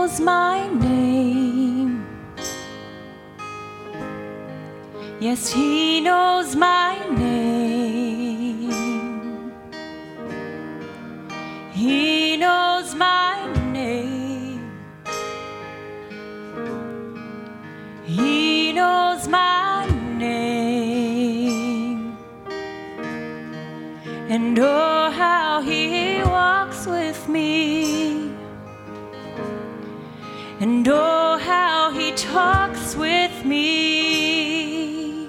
calls my name. Yes, He knows my name. He knows my name. He knows my name. And oh, and oh, how he talks with me,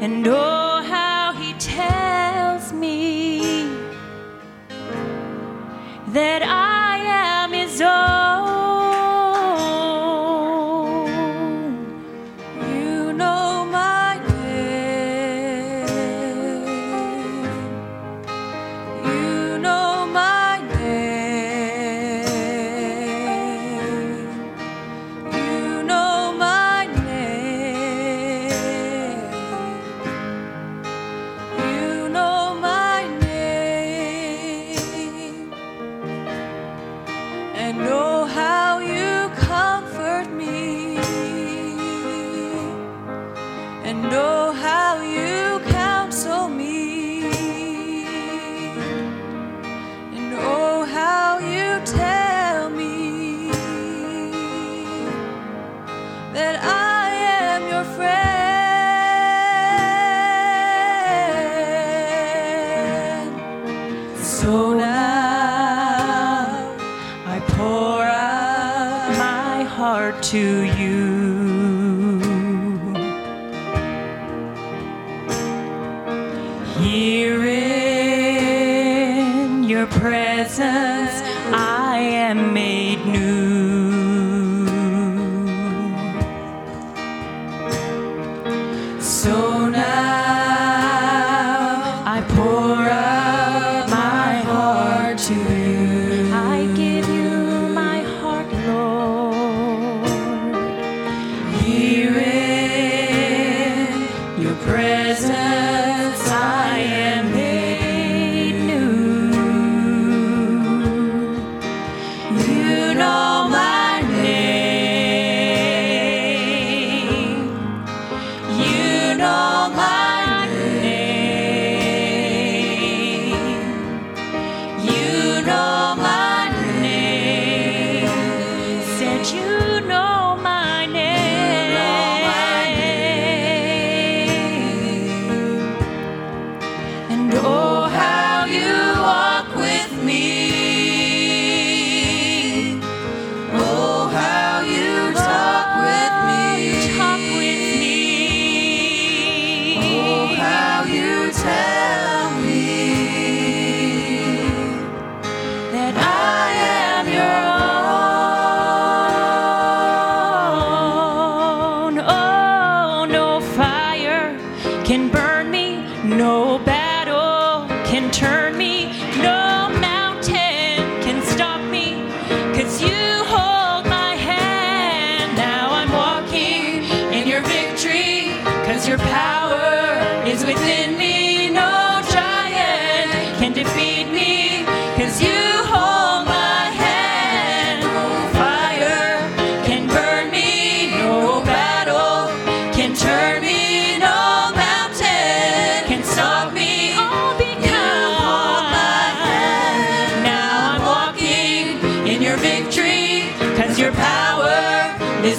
and oh, how he tells me that I. heart to you. Here in your presence. No battle can turn me, no mountain can stop me, cause you hold my hand. Now I'm walking in your victory, cause your power is within me. Mes